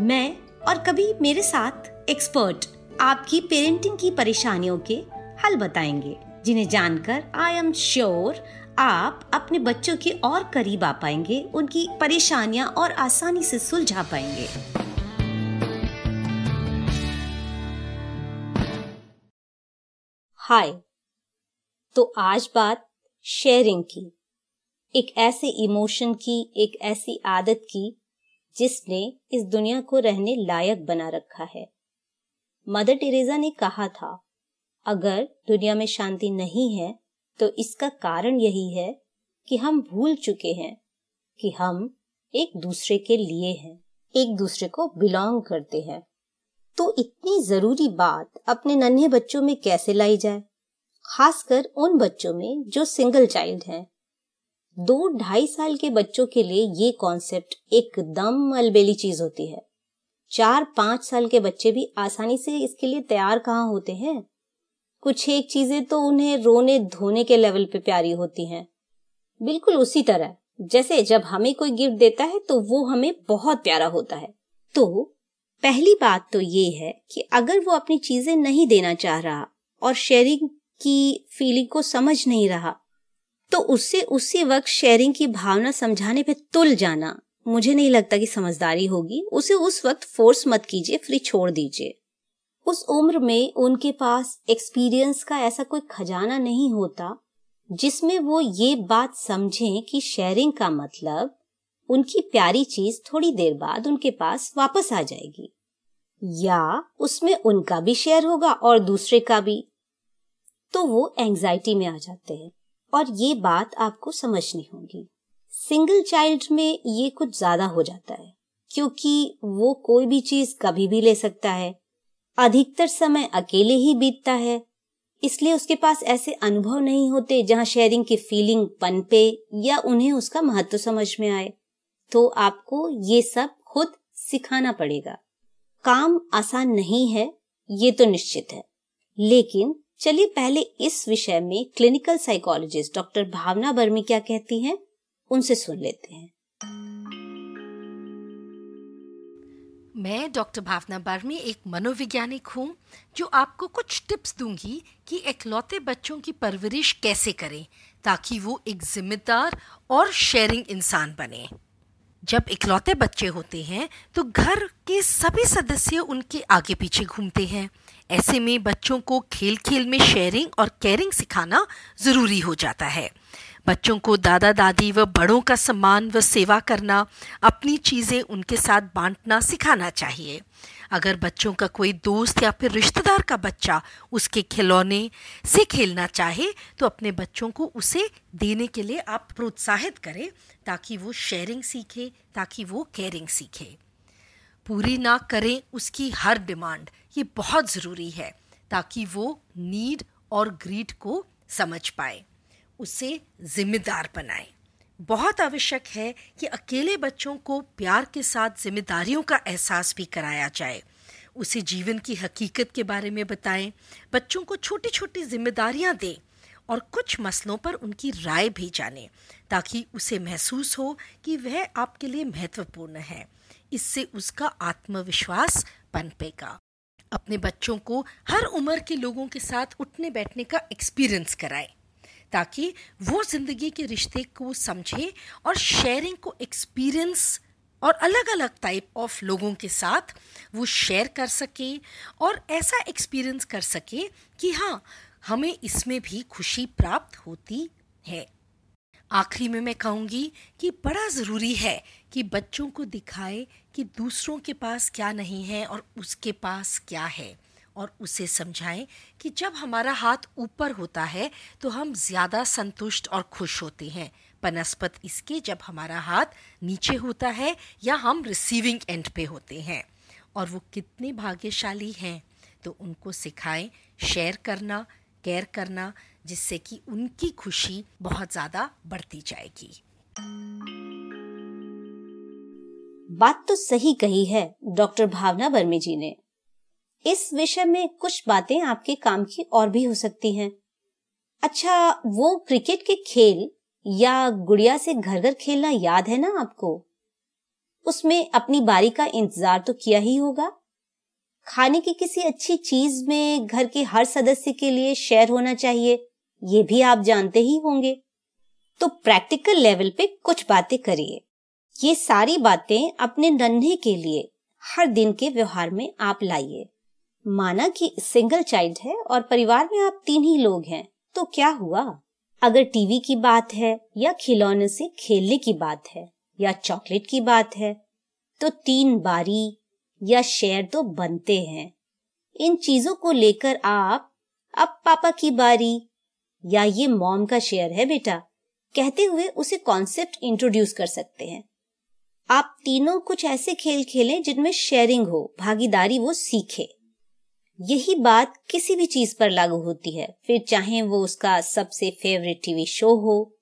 मैं और कभी मेरे साथ एक्सपर्ट आपकी पेरेंटिंग की परेशानियों के हल बताएँगे, जिन्हें जानकर आई एम श्योर आप अपने बच्चों के और करीब आ पाएँगे, उनकी परेशानियाँ और आसानी से सुलझा पाएँगे। हाय तो आज बात शेयरिंग की, एक ऐसे इमोशन की, एक ऐसी आदत की जिसने इस दुनिया को रहने लायक बना रखा है। मदर टेरेजा ने कहा था, अगर दुनिया में शांति नहीं है तो इसका कारण यही है कि हम भूल चुके हैं कि हम एक दूसरे के लिए हैं, एक दूसरे को बिलोंग करते हैं। तो इतनी ज़रूरी बात अपने नन्हे बच्चों में कैसे लाई जाए? खासकर उन बच्चों में जो सिंगल चाइल्ड हैं। दो ढाई साल के बच्चों के लिए ये कॉन्सेप्ट एकदम अलबेली चीज़ होती है। चार पाँच साल के बच्चे भी आसानी से इसके लिए तैयार कहाँ होते हैं? कुछ एक चीज़ें तो उन्हें रोने धोने के लेवल पे प्यारी होती हैं। बिल्कुल उसी तरह, जैसे जब हमें कोई गिफ्ट देता है तो वो हमें बहुत प्यारा होता है। तो पहली बात तो ये है कि अगर वो अपनी चीज़ें नहीं देना चाह रहा और शेयरिंग की फीलिंग को समझ नहीं रहा तो उससे उसी वक्त शेयरिंग की भावना समझाने पे तुल जाना। मुझे नहीं लगता कि समझदारी होगी। उसे उस वक्त फोर्स मत कीजिए फ्री छोड़ दीजिए। उस उम्र में उनके पास एक्सपीरियंस का ऐसा कोई खजाना नहीं होता, जिसमें वो ये बात समझें कि शेयरिंग का मतलब उनकी प्यारी चीज़ थोड़ी देर बाद उनके पास वापस आ जाएगी। या उसमें उनका भी शेयर होगा और दूसरे का भी। तो वो एंजाइटी में आ जाते हैं। और ये बात आपको समझनी होगी। सिंगल चाइल्ड में ये कुछ ज़्यादा हो जाता है, क्योंकि वो कोई भी चीज़ कभी भी ले सकता है। अधिकतर समय अकेले ही बीतता है, इसलिए उसके पास ऐसे अनुभव नहीं होते जहाँ शेयरिंग की फीलिंग पनपे या उन्हें उसका महत्व समझ में आए। तो आपको ये सब खुद सिखाना पड़ेगा। काम आसान नहीं है, ये तो निश्चित है। लेकिन चलिए पहले इस विषय में क्लिनिकल साइकोलॉजिस्ट डॉक्टर भावना बर्मी क्या कहती हैं, उनसे सुन लेते हैं। मैं डॉक्टर भावना बर्मी एक मनोवैज्ञानिक हूँ, जो आपको कुछ टिप्स दूँगी कि इकलौते बच्चों की परवरिश कैसे करें, ताकि वो एक जिम्मेदार और शेयरिंग इंसान बने। जब इकलौते बच्चे होते हैं तो घर के सभी सदस्य उनके आगे पीछे घूमते हैं। ऐसे में बच्चों को खेल खेल में शेयरिंग और केयरिंग सिखाना ज़रूरी हो जाता है। बच्चों को दादा दादी व बड़ों का सम्मान व सेवा करना, अपनी चीज़ें उनके साथ बांटना सिखाना चाहिए। अगर बच्चों का कोई दोस्त या फिर रिश्तेदार का बच्चा उसके खिलौने से खेलना चाहे तो अपने बच्चों को उसे देने के लिए आप प्रोत्साहित करें ताकि वो शेयरिंग सीखे, ताकि वो केयरिंग सीखे। पूरी ना करें उसकी हर डिमांड ये बहुत ज़रूरी है ताकि वो नीड और ग्रीड को समझ पाए, उसे जिम्मेदार बनाए। बहुत आवश्यक है कि अकेले बच्चों को प्यार के साथ जिम्मेदारियों का एहसास भी कराया जाए। उसे जीवन की हकीकत के बारे में बताएँ, बच्चों को छोटी छोटी जिम्मेदारियाँ दें और कुछ मसलों पर उनकी राय भी जानें, ताकि उसे महसूस हो कि वह आपके लिए महत्वपूर्ण है। इससे उसका आत्मविश्वास पनपेगा अपने बच्चों को हर उम्र के लोगों के साथ उठने बैठने का एक्सपीरियंस कराएँ। ताकि वो ज़िंदगी के रिश्ते को समझे और शेयरिंग को एक्सपीरियंस और अलग अलग टाइप ऑफ़ लोगों के साथ वो शेयर कर सके और ऐसा एक्सपीरियंस कर सके कि हाँ हमें इसमें भी खुशी प्राप्त होती है। आखिरी में मैं कहूँगी कि बड़ा ज़रूरी है कि बच्चों को दिखाए कि दूसरों के पास क्या नहीं है और उसके पास क्या है। और उसे समझाएँ कि जब हमारा हाथ ऊपर होता है तो हम ज़्यादा संतुष्ट और खुश होते हैं। बनस्पत इसके जब हमारा हाथ नीचे होता है या हम रिसीविंग एंड पे होते हैं। और वो कितने भाग्यशाली हैं। तो उनको सिखाएँ शेयर करना केयर करना, जिससे कि उनकी खुशी बहुत ज़्यादा बढ़ती जाएगी। बात तो सही कही है डॉक्टर भावना वर्मी जी ने। इस विषय में कुछ बातें आपके काम की और भी हो सकती हैं। अच्छा वो क्रिकेट के खेल या गुड़िया से घर घर खेलना याद है ना आपको? उसमें अपनी बारी का इंतज़ार तो किया ही होगा। खाने की किसी अच्छी चीज़ में घर के हर सदस्य के लिए शेयर होना चाहिए, ये भी आप जानते ही होंगे। तो प्रैक्टिकल लेवल पे कुछ बातें करिए। ये सारी बातें अपने नन्हे के लिए हर दिन के व्यवहार में आप लाइए। माना कि सिंगल चाइल्ड है और परिवार में आप तीन ही लोग हैं तो क्या हुआ? अगर टीवी की बात है या खिलौने से खेलने की बात है या चॉकलेट की बात है तो तीन बारी या शेयर तो बनते हैं। इन चीज़ों को लेकर आप, अब पापा की बारी, या ये मॉम का शेयर है बेटा? कहते हुए उसे कॉन्सेप्ट इंट्रोड्यूस कर सकते हैं। आप तीनों कुछ ऐसे खेल खेलें जिनमें शेयरिंग हो, भागीदारी वो सीखे। यही बात किसी भी चीज़ पर लागू होती है। फिर चाहे वो उसका सबसे फेवरेट टीवी शो हो,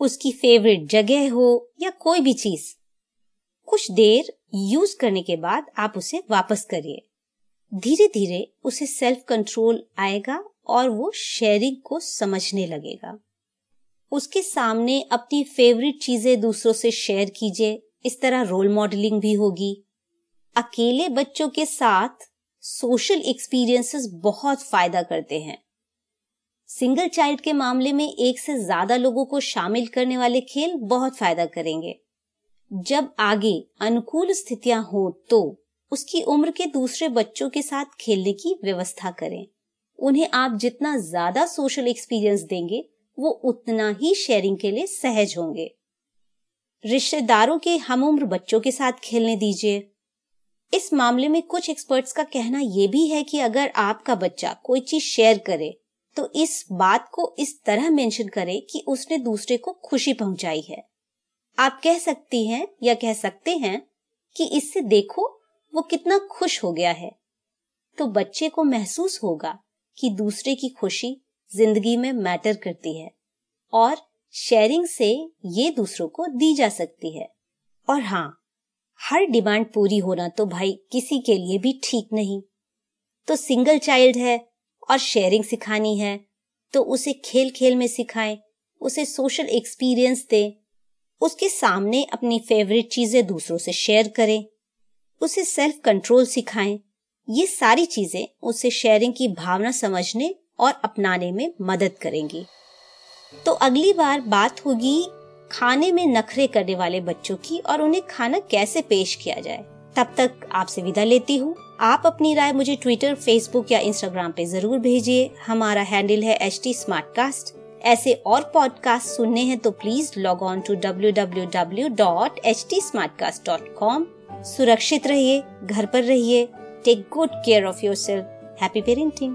उसकी फेवरेट जगह हो, या कोई भी चीज़, कुछ देर यूज़ करने के बाद आप उसे वापस करिए। धीरे धीरे उसे सेल्फ कंट्रोल आएगा और वो शेयरिंग को समझने लगेगा। उसके सामने अपनी फेवरेट चीज़ें दूसरों से शेयर कीजिए। इस तरह रोल मॉडलिंग भी होगी। अकेले बच्चों के साथ सोशल एक्सपीरियंसेस बहुत फ़ायदा करते हैं। सिंगल चाइल्ड के मामले में एक से ज़्यादा लोगों को शामिल करने वाले खेल बहुत फ़ायदा करेंगे। जब आगे अनुकूल स्थितियाँ हो तो उसकी उम्र के दूसरे बच्चों के साथ खेलने की व्यवस्था करें। उन्हें आप जितना ज़्यादा सोशल एक्सपीरियंस देंगे, वो उतना ही शेयरिंग के लिए सहज होंगे। रिश्तेदारों के हम उम्र बच्चों के साथ खेलने दीजिए। इस मामले में कुछ एक्सपर्ट्स का कहना यह भी है कि अगर आपका बच्चा कोई चीज़ शेयर करे तो इस बात को इस तरह मेंशन करे कि उसने दूसरे को खुशी पहुंचाई है। आप कह सकती हैं या कह सकते हैं कि इससे देखो वो कितना खुश हो गया है। तो बच्चे को महसूस होगा कि दूसरे की खुशी ज़िंदगी में मैटर करती है और शेयरिंग से ये दूसरों को दी जा सकती है। और हाँ हर डिमांड पूरी होना तो भाई किसी के लिए भी ठीक नहीं। तो सिंगल चाइल्ड है और शेयरिंग सिखानी है तो उसे खेल खेल में सिखाएँ, उसे सोशल एक्सपीरियंस दें, उसके सामने अपनी फेवरेट चीज़ें दूसरों से शेयर करें, उसे सेल्फ कंट्रोल सिखाएँ। ये सारी चीज़ें उसे शेयरिंग की भावना समझने और अपनाने में मदद करेंगी। तो अगली बार बात होगी खाने में नखरे करने वाले बच्चों की और उन्हें खाना कैसे पेश किया जाए। तब तक आपसे विदा लेती हूँ। आप अपनी राय मुझे ट्विटर फेसबुक या इंस्टाग्राम पे ज़रूर भेजिए। हमारा हैंडल है एच टी ऐसे और पॉडकास्ट सुनने हैं तो please log on to W W W dot H T सुरक्षित रहिए, घर पर रहिए take good care of your self happy parenting